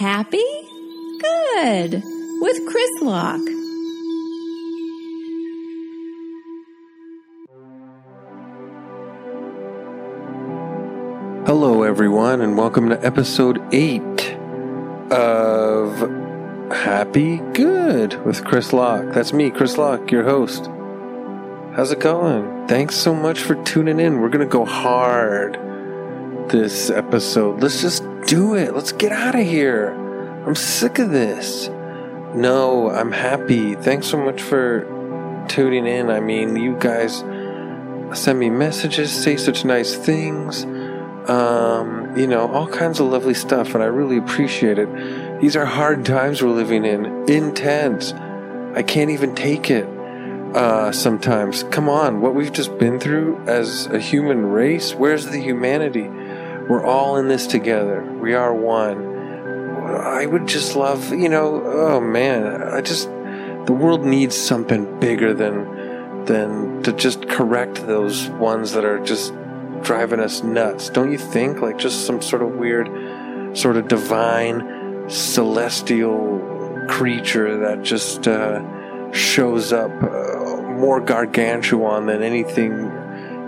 Happy? Good. With Chris Locke. Hello, everyone, and welcome to episode 8 of Happy Good with Chris Locke. That's me, Chris Locke, your host. How's it going? Thanks so much for tuning in. We're going to go hard this episode. Let's just do it. Let's get out of here. I'm sick of this. No, I'm happy. Thanks so much for tuning in. I mean, you guys send me messages, say such nice things um, you know, all kinds of lovely stuff, and I really appreciate it. These are hard times we're living in, intense. I can't even take it uh, sometimes. Come on, what we've just been through as a human race, where's the humanity? We're all in this together. We are one. I would just love, you know, oh man, I just, the world needs something bigger than, than to just correct those ones that are just driving us nuts. Don't you think? Like just some sort of weird, sort of divine, celestial creature that just uh, shows up uh, more gargantuan than anything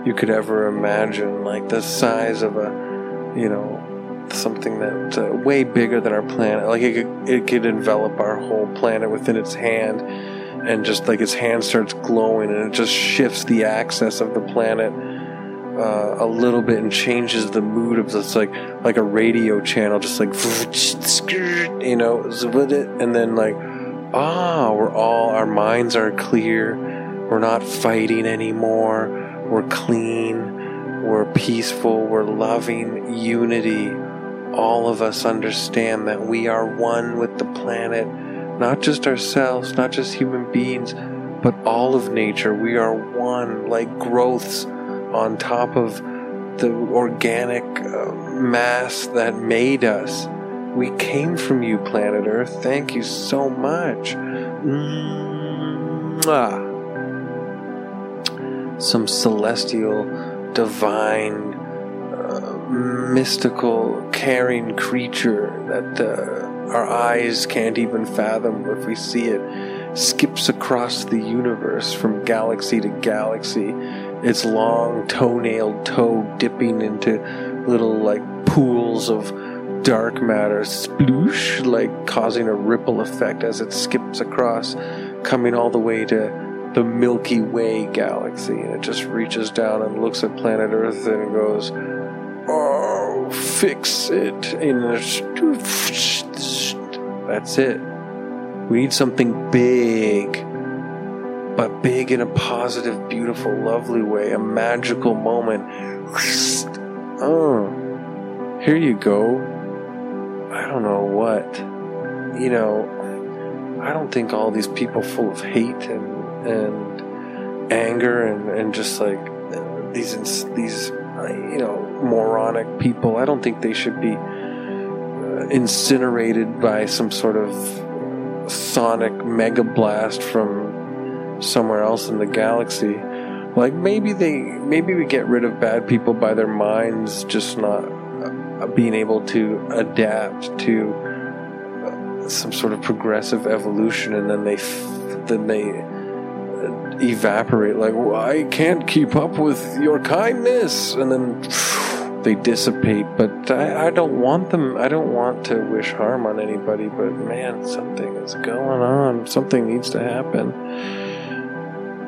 you could ever imagine. Like the size of a, you know, something that uh, way bigger than our planet. Like it could, it could envelop our whole planet within its hand. And just like its hand starts glowing, and it just shifts the axis of the planet uh, a little bit and changes the mood of this like like a radio channel just like you know and then like ah we're all our minds are clear we're not fighting anymore we're clean we're peaceful we're loving unity all of us understand that we are one with the planet not just ourselves not just human beings but all of nature we are one like growths on top of the organic uh, mass that made us. We came from you, planet Earth. Thank you so much. Mwah. Some celestial, divine, uh, mystical, caring creature that uh, our eyes can't even fathom if we see it skips across the universe from galaxy to galaxy its long toenailed toe dipping into little like pools of dark matter sploosh like causing a ripple effect as it skips across coming all the way to the milky way galaxy and it just reaches down and looks at planet earth and goes oh fix it and that's it we need something big but big in a positive, beautiful, lovely way, a magical moment. Oh, here you go. I don't know what. You know, I don't think all these people full of hate and and anger and, and just like these these you know moronic people. I don't think they should be uh, incinerated by some sort of sonic mega blast from somewhere else in the galaxy. Like maybe they, maybe we get rid of bad people by their minds just not uh, being able to adapt to uh, some sort of progressive evolution, and then they, then they evaporate. Like well, I can't keep up with your kindness, and then they dissipate. But I, I, don't want them. I don't want to wish harm on anybody. But man, something is going on. Something needs to happen.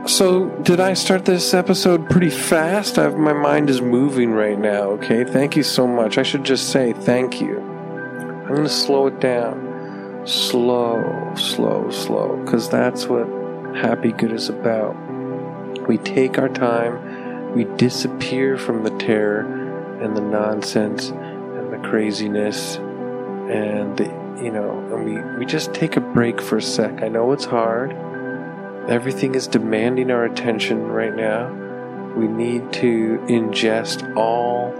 So, did I start this episode pretty fast? I've, my mind is moving right now, okay? Thank you so much. I should just say thank you. I'm going to slow it down. Slow, slow, slow, because that's what happy good is about. We take our time, we disappear from the terror and the nonsense and the craziness and the, you know, and we, we just take a break for a sec. I know it's hard. Everything is demanding our attention right now. We need to ingest all,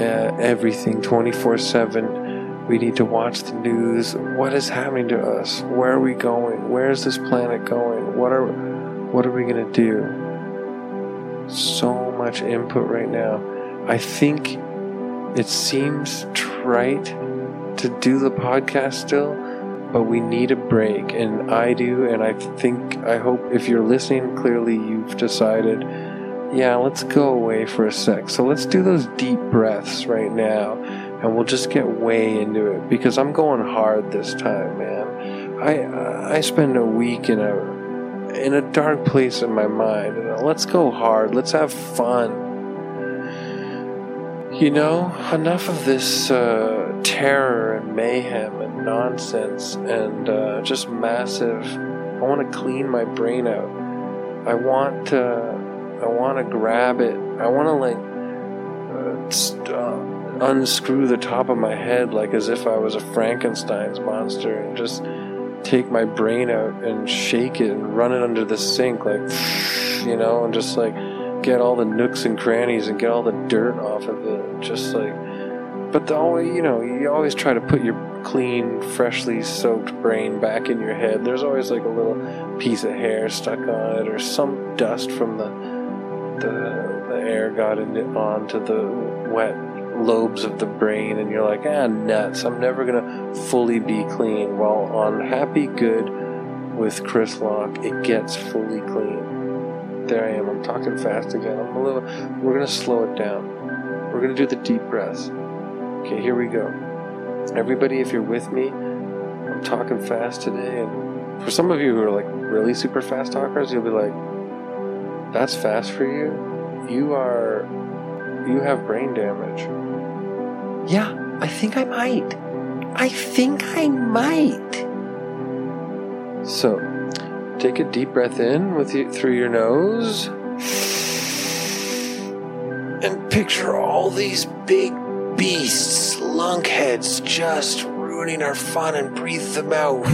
uh, everything 24 7. We need to watch the news. What is happening to us? Where are we going? Where is this planet going? What are, what are we going to do? So much input right now. I think it seems trite to do the podcast still, but we need a break, and I do, and I think, I hope if you're listening, clearly you've decided, yeah, let's go away for a sec. So let's do those deep breaths right now, and we'll just get way into it because I'm going hard this time, man. I I spend a week in a in a dark place in my mind. And let's go hard. Let's have fun. You know, enough of this uh, terror and mayhem and nonsense and uh, just massive. I want to clean my brain out. I want to. I want to grab it. I want to like uh, st- uh, unscrew the top of my head, like as if I was a Frankenstein's monster, and just take my brain out and shake it and run it under the sink, like, you know, and just like get all the nooks and crannies and get all the dirt off of it. Just like, but the you know, you always try to put your clean, freshly soaked brain back in your head. There's always like a little piece of hair stuck on it or some dust from the the, the air got into, onto the wet lobes of the brain and you're like, ah, nuts. I'm never going to fully be clean. Well, on Happy Good with Chris Locke, it gets fully clean. There I am. I'm talking fast again. I'm a little, we're going to slow it down. We're going to do the deep breaths. Okay, here we go. Everybody, if you're with me, I'm talking fast today. And for some of you who are like really super fast talkers, you'll be like, that's fast for you. You are you have brain damage. Yeah, I think I might. I think I might. So, take a deep breath in with you through your nose. And picture all these big beasts, lunkheads, just ruining our fun and breathe them out.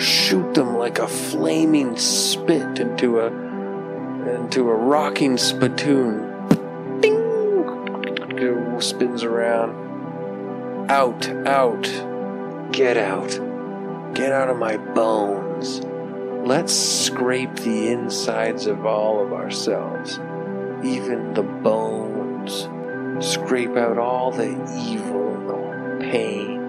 Shoot them like a flaming spit into a into a rocking spittoon. Ding! It spins around. Out, out. Get out. Get out of my bones. Let's scrape the insides of all of ourselves, even the bones. Scrape out all the evil the pain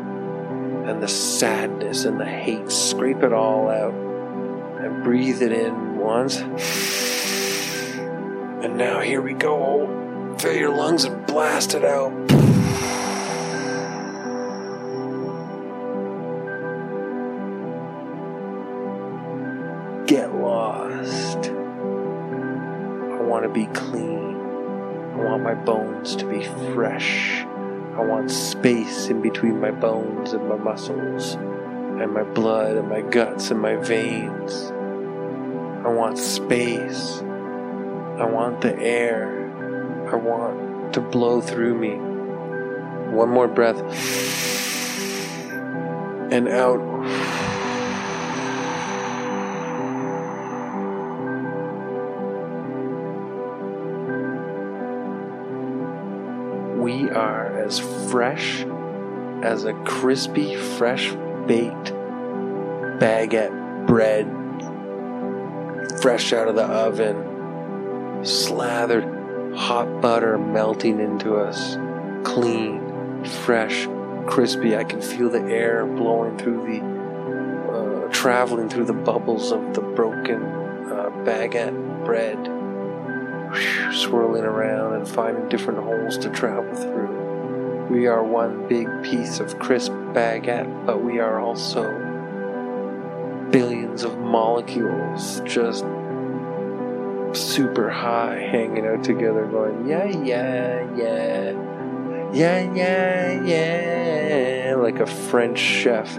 and the sadness and the hate. Scrape it all out and breathe it in once. And now here we go. Fill your lungs and blast it out. Get lost. I want to be clean. I want my bones to be fresh. I want space in between my bones and my muscles, and my blood and my guts and my veins. I want space. I want the air. I want to blow through me. One more breath. And out. We are as fresh as a crispy, fresh baked baguette bread fresh out of the oven slathered hot butter melting into us, clean, fresh, crispy. I can feel the air blowing through the, uh, traveling through the bubbles of the broken uh, baguette bread, whew, swirling around and finding different holes to travel through. We are one big piece of crisp baguette, but we are also billions of molecules just super high hanging out together going yeah yeah yeah. Yeah yeah yeah. Like a french chef.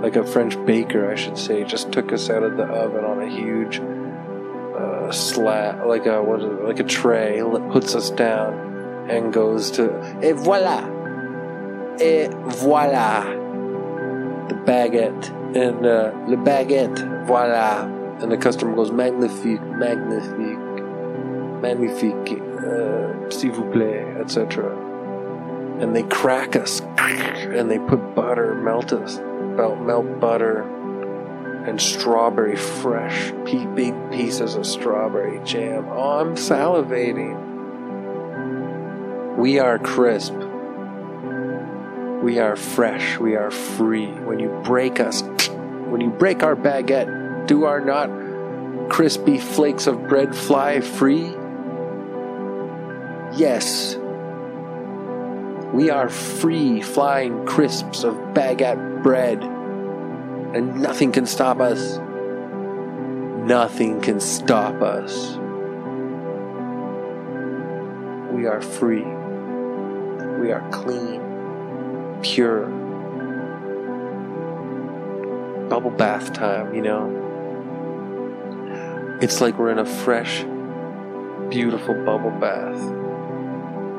Like a french baker i should say. Just took us out of the oven on a huge uh, slat like a what is it, like a tray. Puts us down and goes to et voila et voila the baguette. And uh, le baguette. Voila and the customer goes magnifique, magnifique, magnifique, uh, s'il vous plaît, etc. And they crack us, and they put butter, melt us, melt, melt butter, and strawberry fresh, big pieces of strawberry jam. Oh, I'm salivating. We are crisp. We are fresh. We are free. When you break us, when you break our baguette, do our not crispy flakes of bread fly free? Yes. We are free flying crisps of baguette bread, and nothing can stop us. Nothing can stop us. We are free. We are clean, pure. Bubble bath time, you know? It's like we're in a fresh, beautiful bubble bath.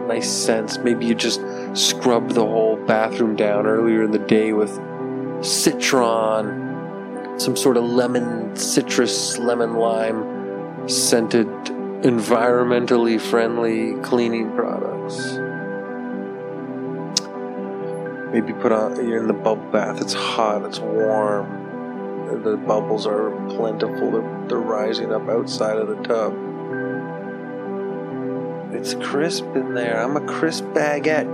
Nice sense. Maybe you just scrubbed the whole bathroom down earlier in the day with citron, some sort of lemon, citrus, lemon lime scented, environmentally friendly cleaning products. Maybe put on, you're in the bubble bath, it's hot, it's warm the bubbles are plentiful. They're, they're rising up outside of the tub. It's crisp in there. I'm a crisp baguette.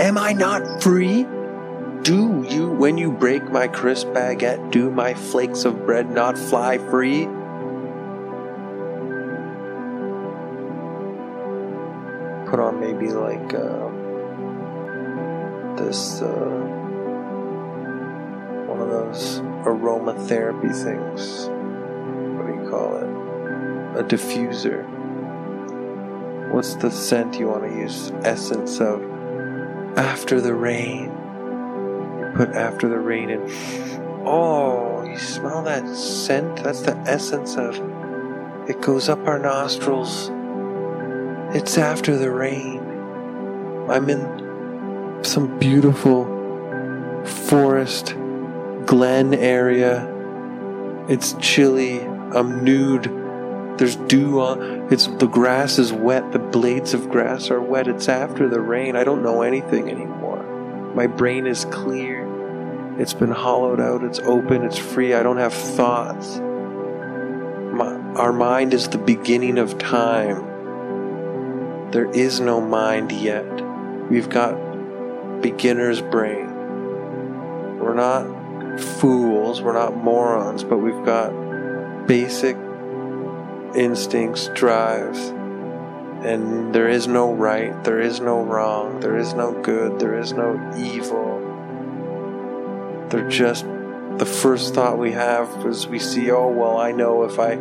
Am I not free? Do you, when you break my crisp baguette, do my flakes of bread not fly free? Put on maybe like uh, this. Uh, one of those aromatherapy things. What do you call it? A diffuser. What's the scent you want to use? Essence of after the rain. You put after the rain in. Oh, you smell that scent? That's the essence of it goes up our nostrils. It's after the rain. I'm in some beautiful forest Glen area. It's chilly. I'm nude. There's dew on. It's the grass is wet. The blades of grass are wet. It's after the rain. I don't know anything anymore. My brain is clear. It's been hollowed out. It's open. It's free. I don't have thoughts. My, our mind is the beginning of time. There is no mind yet. We've got beginner's brain. We're not fools, we're not morons, but we've got basic instincts, drives, and there is no right, there is no wrong, there is no good, there is no evil. They're just the first thought we have is we see, oh, well, I know if I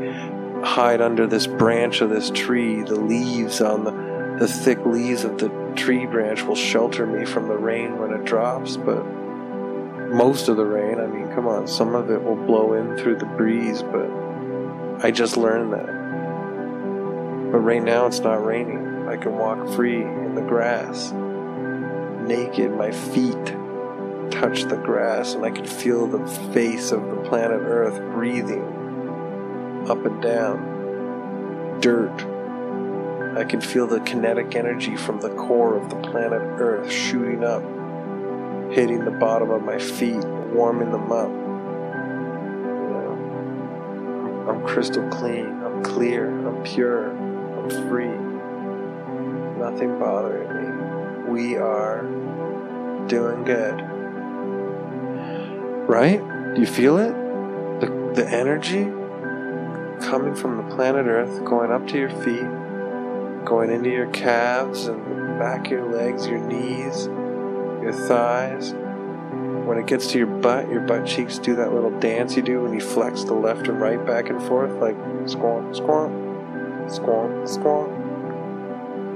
hide under this branch of this tree, the leaves on the, the thick leaves of the tree branch will shelter me from the rain when it drops, but most of the rain. I mean, come on, some of it will blow in through the breeze, but I just learned that. But right now it's not raining. I can walk free in the grass, naked. My feet touch the grass, and I can feel the face of the planet Earth breathing up and down. Dirt. I can feel the kinetic energy from the core of the planet Earth shooting up hitting the bottom of my feet, warming them up. You know, I'm crystal clean, I'm clear, I'm pure, I'm free. Nothing bothering me. We are doing good. Right? Do you feel it? The, the energy coming from the planet Earth, going up to your feet, going into your calves and back of your legs, your knees your thighs. When it gets to your butt, your butt cheeks do that little dance you do when you flex the left and right back and forth, like squawk, squawk, squawk, squawk.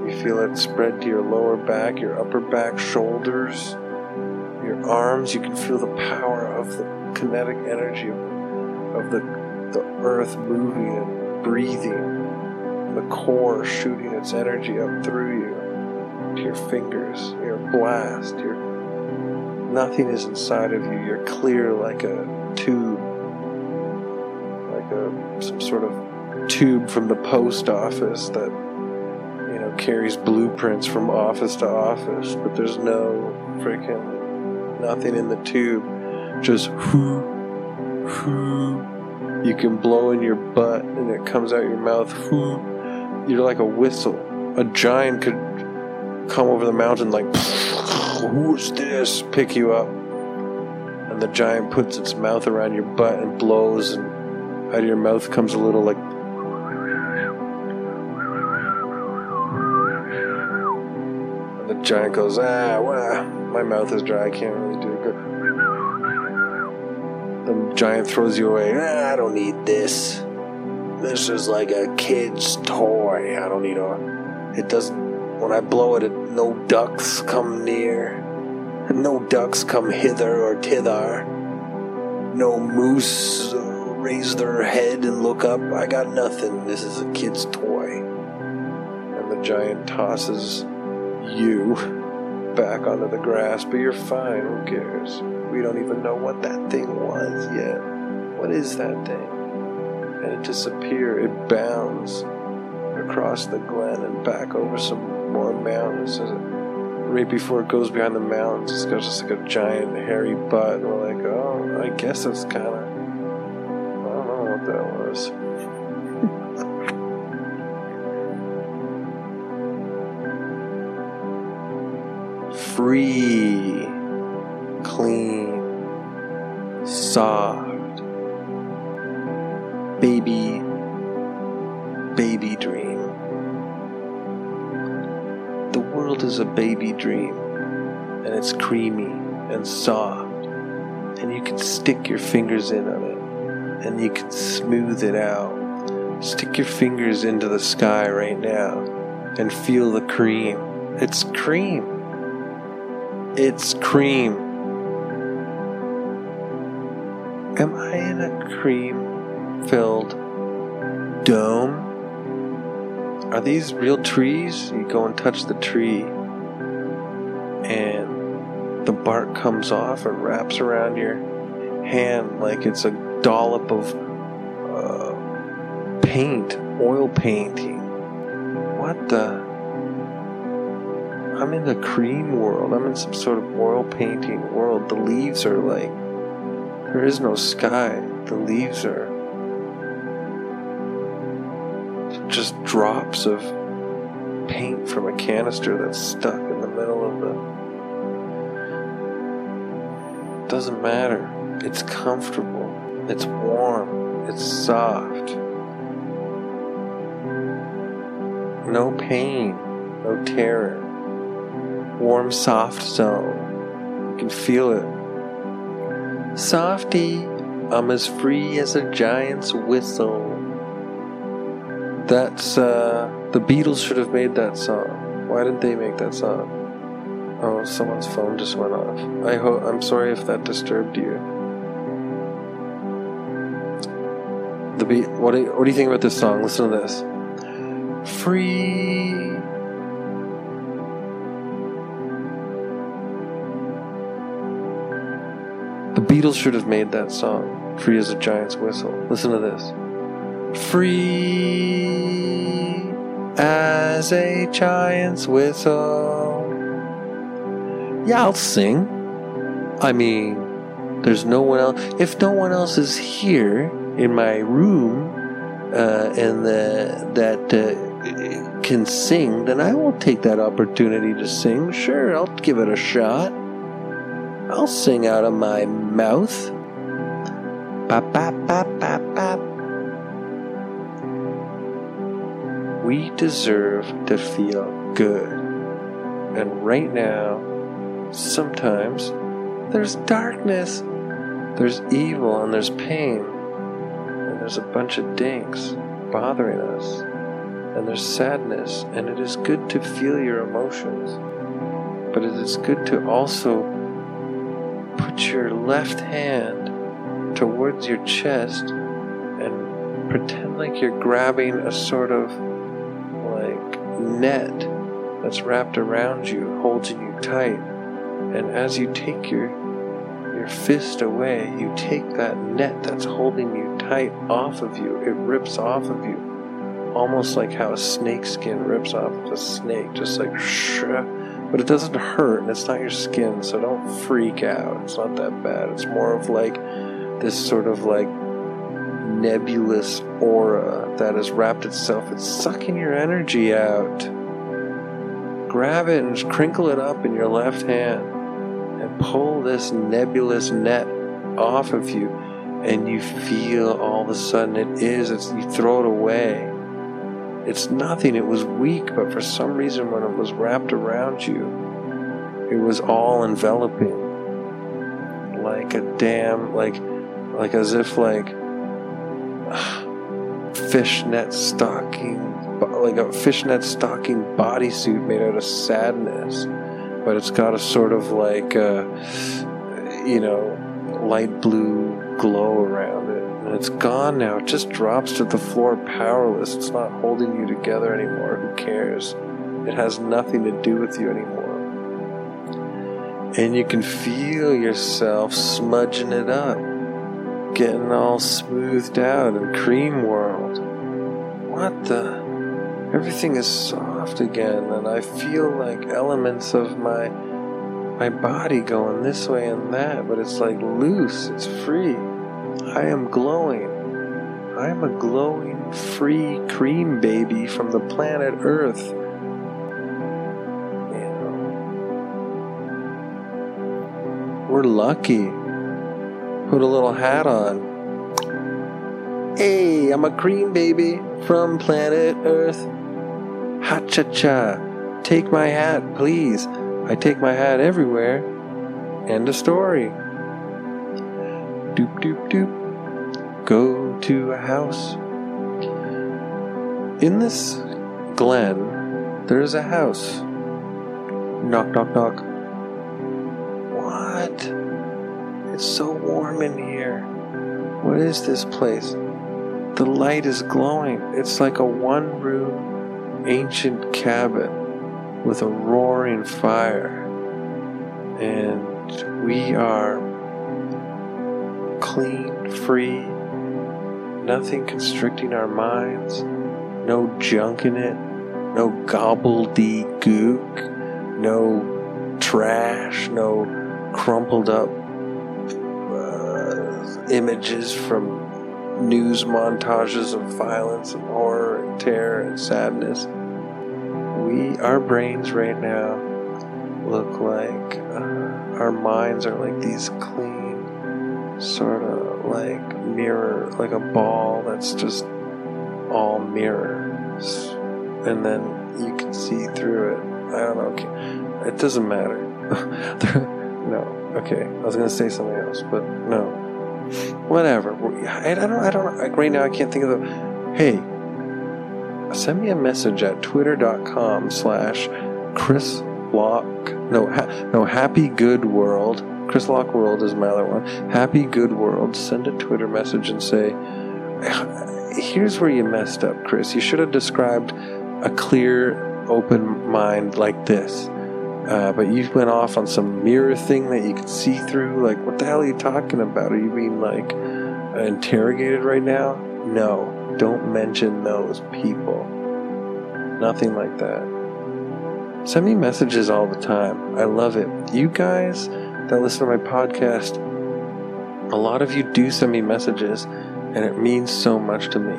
You feel it spread to your lower back, your upper back, shoulders, your arms. You can feel the power of the kinetic energy of the, the earth moving and breathing, the core shooting its energy up through you your fingers. You're blast. You're nothing is inside of you. You're clear like a tube, like a some sort of tube from the post office that you know carries blueprints from office to office. But there's no freaking nothing in the tube. Just whoo, whoo. You can blow in your butt and it comes out your mouth. Whoo. You're like a whistle. A giant could come over the mountain like, who's this? Pick you up. And the giant puts its mouth around your butt and blows, and out of your mouth comes a little like. And the giant goes, ah, my mouth is dry, I can't really do it good. The giant throws you away, ah, I don't need this. This is like a kid's toy. I don't need a. It doesn't. I blow it, it no ducks come near. No ducks come hither or thither. No moose uh, raise their head and look up. I got nothing. This is a kid's toy. And the giant tosses you back onto the grass, but you're fine. Who cares? We don't even know what that thing was yet. What is that thing? And it disappears. It bounds across the glen and back over some more mountains. Right before it goes behind the mountains, it's got just like a giant hairy butt. And we're like, oh, I guess that's kind of. I don't know what that was. Free, clean, soft, baby, baby a baby dream, and it's creamy and soft, and you can stick your fingers in on it, and you can smooth it out. Stick your fingers into the sky right now and feel the cream. It's cream. It's cream. Am I in a cream filled dome? Are these real trees? You go and touch the tree, the bark comes off and wraps around your hand like it's a dollop of uh, paint, oil painting. What the? I'm in the cream world. I'm in some sort of oil painting world. The leaves are like. There is no sky. The leaves are just drops of paint from a canister that's stuck in the middle Doesn't matter. It's comfortable. It's warm. It's soft. No pain. No terror. Warm, soft zone. You can feel it. Softy, I'm as free as a giant's whistle. That's uh, the Beatles should have made that song. Why didn't they make that song? Oh, someone's phone just went off. I hope. I'm sorry if that disturbed you. The beat. What do you, What do you think about this song? Listen to this. Free. The Beatles should have made that song. Free as a giant's whistle. Listen to this. Free as a giant's whistle. Yeah, I'll sing. I mean, there's no one else. If no one else is here in my room uh, and the, that uh, can sing, then I will take that opportunity to sing. Sure, I'll give it a shot. I'll sing out of my mouth. Bop, bop, bop, bop, bop. We deserve to feel good. And right now, sometimes there's darkness, there's evil, and there's pain, and there's a bunch of dinks bothering us, and there's sadness, and it is good to feel your emotions, but it is good to also put your left hand towards your chest and pretend like you're grabbing a sort of like net that's wrapped around you, holding you tight. And as you take your your fist away, you take that net that's holding you tight off of you. It rips off of you. Almost like how a snake skin rips off of a snake, just like shh. But it doesn't hurt and it's not your skin, so don't freak out. It's not that bad. It's more of like this sort of like nebulous aura that has wrapped itself. It's sucking your energy out. Grab it and just crinkle it up in your left hand and pull this nebulous net off of you and you feel all of a sudden it is it's you throw it away. It's nothing. It was weak but for some reason when it was wrapped around you it was all enveloping. Like a damn like like as if like fishnet stocking like a fishnet stocking bodysuit made out of sadness but it's got a sort of like uh, you know light blue glow around it. And it's gone now. It just drops to the floor powerless. It's not holding you together anymore. Who cares? It has nothing to do with you anymore. And you can feel yourself smudging it up getting all smoothed out in cream world what the everything is soft again and i feel like elements of my my body going this way and that but it's like loose it's free. I am glowing. I am a glowing free cream baby from the planet earth. You know. We're lucky. Put a little hat on. Hey, I'm a cream baby from planet Earth. Ha cha cha. Take my hat, please. I take my hat everywhere. End of story. Doop doop doop. Go to a house. In this glen, there's a house. Knock, knock, knock. What? It's so warm in here. What is this place? The light is glowing. It's like a one room ancient cabin with a roaring fire. And we are clean, free, nothing constricting our minds, no junk in it, no gobbledygook, no trash, no crumpled up uh, images from news montages of violence and horror and terror and sadness. We, our brains right now, look like uh, our minds are like these clean, sort of like mirror, like a ball that's just all mirrors, and then you can see through it. I don't know. It doesn't matter. no. Okay. I was gonna say something else, but no whatever. I, don't. I don't. Right now, I can't think of the. Hey, send me a message at twitter.com slash Chris Locke. No, ha, no. Happy Good World. Chris Locke World is my other one. Happy Good World. Send a Twitter message and say, "Here's where you messed up, Chris. You should have described a clear, open mind like this." Uh, but you went off on some mirror thing that you could see through. Like, what the hell are you talking about? Are you being like interrogated right now? No, don't mention those people. Nothing like that. Send me messages all the time. I love it. You guys that listen to my podcast, a lot of you do send me messages, and it means so much to me.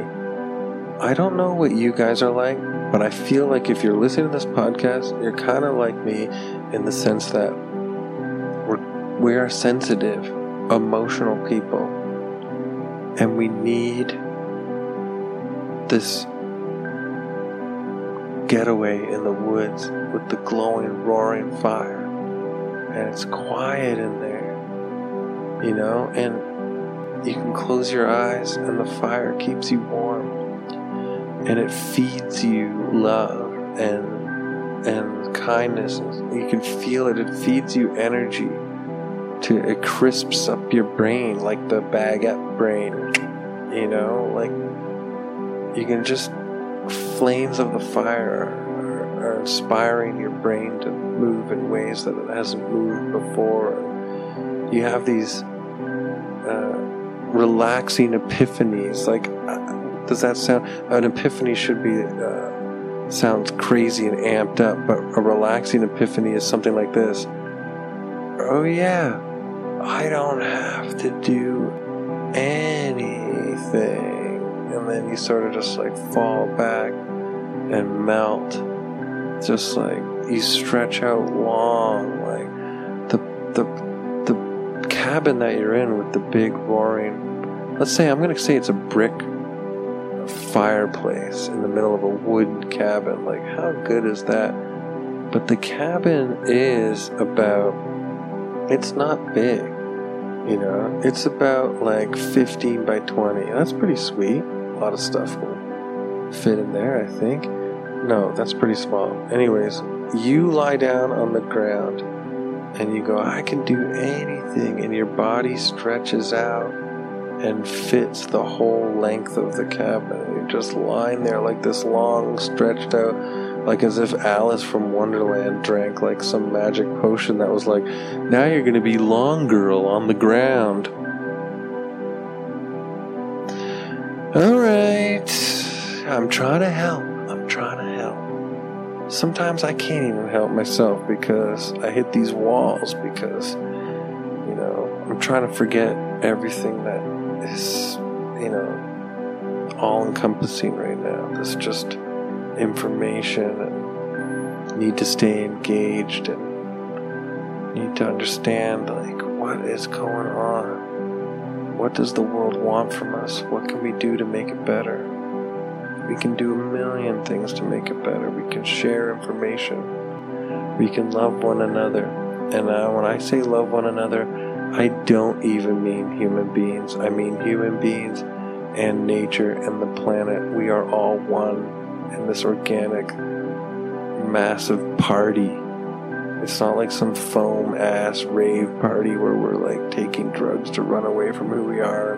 I don't know what you guys are like, but I feel like if you're listening to this podcast, you're kind of like me in the sense that we're, we are sensitive, emotional people. And we need this getaway in the woods with the glowing, roaring fire. And it's quiet in there, you know, and you can close your eyes and the fire keeps you warm and it feeds you love and and kindness. You can feel it. It feeds you energy. To it crisps up your brain like the baguette brain. You know, like you can just flames of the fire are, are inspiring your brain to move in ways that it hasn't moved before. You have these uh, relaxing epiphanies, like. Does that sound? An epiphany should be uh, sounds crazy and amped up, but a relaxing epiphany is something like this. Oh yeah, I don't have to do anything, and then you sort of just like fall back and melt just like you stretch out long, like the the the cabin that you're in with the big roaring. Let's say I'm gonna say it's a brick fireplace in the middle of a wooden cabin. Like how good is that? But the cabin is about. It's not big, you know. It's about like 15 by 20. That's pretty sweet. A lot of stuff will fit in there, I think. No, that's pretty small. Anyways, you lie down on the ground and you go, I can do anything, and your body stretches out and fits the whole length of the cabin. You're just lying there like this long, stretched out, like as if Alice from Wonderland drank like some magic potion that was like, now you're going to be long girl on the ground. All right, I'm trying to help. I'm trying to help. Sometimes I can't even help myself because I hit these walls because, you know, I'm trying to forget everything that is, you know, all encompassing right now. This just information and need to stay engaged and need to understand like what is going on. What does the world want from us? What can we do to make it better? We can do a million things to make it better. We can share information. We can love one another. And uh, when I say love one another, I don't even mean human beings. I mean human beings and nature and the planet. We are all one in this organic, massive party. It's not like some foam ass rave party where we're like taking drugs to run away from who we are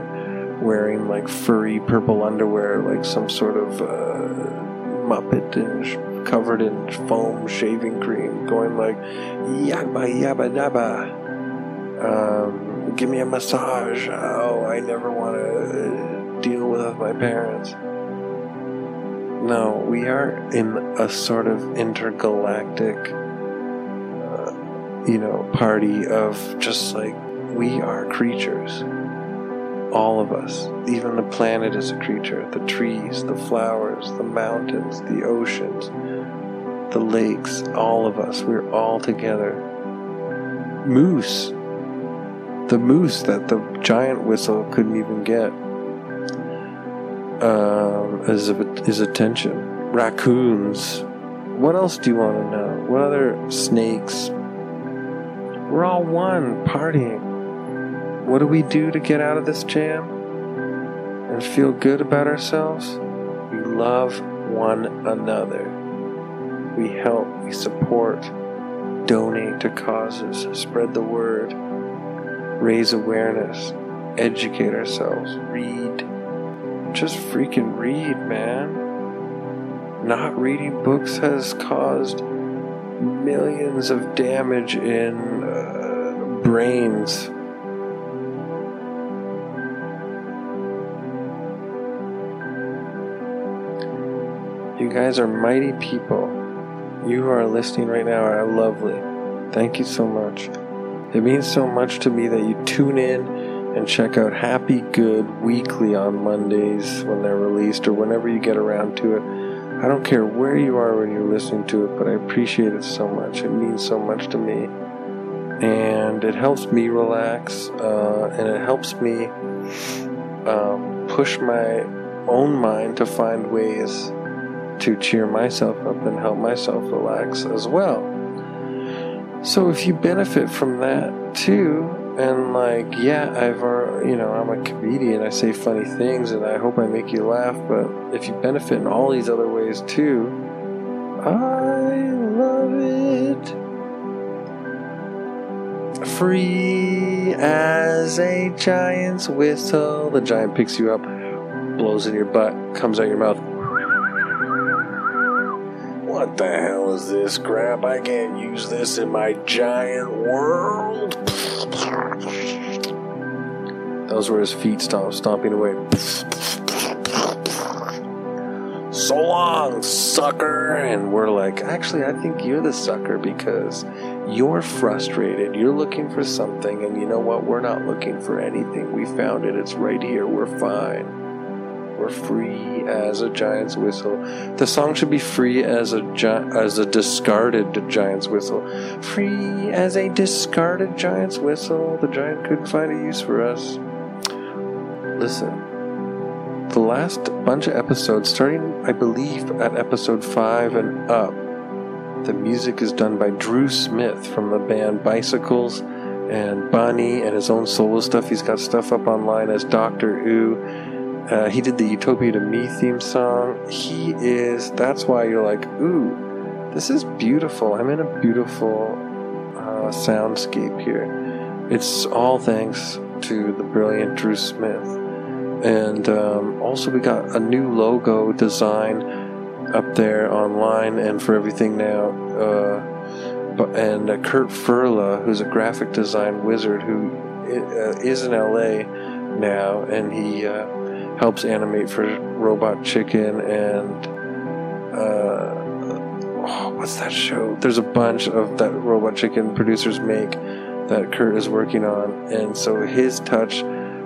wearing like furry purple underwear like some sort of uh, muppet and sh- covered in foam shaving cream going like yabba yabba dabba um, give me a massage oh I never want to deal with my parents no we are in a sort of intergalactic you know, party of just like we are creatures. All of us. Even the planet is a creature. The trees, the flowers, the mountains, the oceans, the lakes, all of us. We're all together. Moose. The moose that the giant whistle couldn't even get um, is, is attention. Raccoons. What else do you want to know? What other snakes, we're all one, partying. What do we do to get out of this jam and feel good about ourselves? We love one another. We help, we support, donate to causes, spread the word, raise awareness, educate ourselves, read. Just freaking read, man. Not reading books has caused millions of damage in uh, brains. You guys are mighty people. You who are listening right now are lovely. Thank you so much. It means so much to me that you tune in and check out Happy Good weekly on Mondays when they're released or whenever you get around to it. I don't care where you are when you're listening to it, but I appreciate it so much. It means so much to me. And it helps me relax, uh, and it helps me um, push my own mind to find ways to cheer myself up and help myself relax as well. So if you benefit from that too, and like, yeah, I've, uh, you know, I'm a comedian. I say funny things, and I hope I make you laugh. But if you benefit in all these other ways too, I love it. Free as a giant's whistle. The giant picks you up, blows in your butt, comes out your mouth. What the hell is this crap? I can't use this in my giant world. Those were his feet stomp, stomping away. So long, sucker! And we're like, actually, I think you're the sucker because you're frustrated. You're looking for something, and you know what? We're not looking for anything. We found it. It's right here. We're fine. Or free as a giant's whistle. The song should be free as a gi- as a discarded giant's whistle. Free as a discarded giant's whistle. The giant couldn't find a use for us. Listen. The last bunch of episodes, starting I believe at episode 5 and up, the music is done by Drew Smith from the band Bicycles and Bunny and his own solo stuff. He's got stuff up online as Doctor Ooh. Uh, he did the Utopia to Me theme song. He is, that's why you're like, ooh, this is beautiful. I'm in a beautiful uh, soundscape here. It's all thanks to the brilliant Drew Smith. And um, also, we got a new logo design up there online and for everything now. Uh, and uh, Kurt Furla, who's a graphic design wizard who uh, is in LA now, and he uh, helps animate for Robot Chicken and uh, oh, what's that show? There's a bunch of that Robot Chicken producers make that Kurt is working on, and so his touch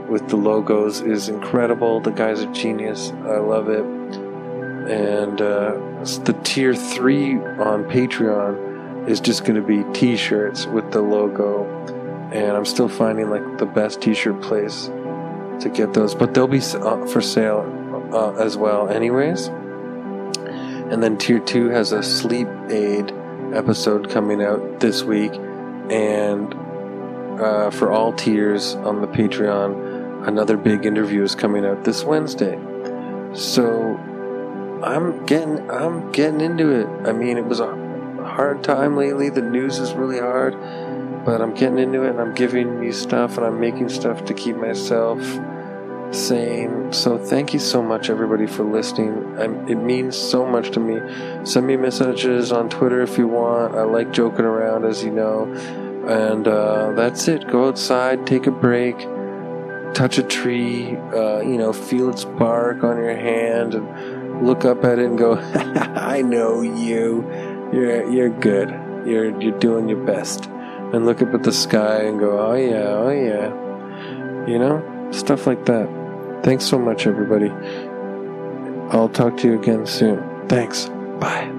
with the logos is incredible. The guy's a genius. I love it. And uh, the tier three on Patreon is just going to be t-shirts with the logo and i'm still finding like the best t-shirt place to get those but they'll be uh, for sale uh, as well anyways. And then tier 2 has a sleep aid episode coming out this week. And uh, for all tiers on the patreon another big interview is coming out this wednesday. So i'm getting i'm getting into it. I mean it was a hard time lately. The news is really hard, but I'm getting into it and I'm giving you stuff and I'm making stuff to keep myself sane. So thank you so much, everybody, for listening. I'm, it means so much to me. Send me messages on Twitter if you want. I like joking around, as you know. And uh, that's it. Go outside, take a break, touch a tree, uh, you know, feel its bark on your hand, and look up at it and go, I know you you're you're good. You're you're doing your best. And look up at the sky and go, oh yeah, oh yeah. You know, stuff like that. Thanks so much, everybody. I'll talk to you again soon. Thanks. Bye.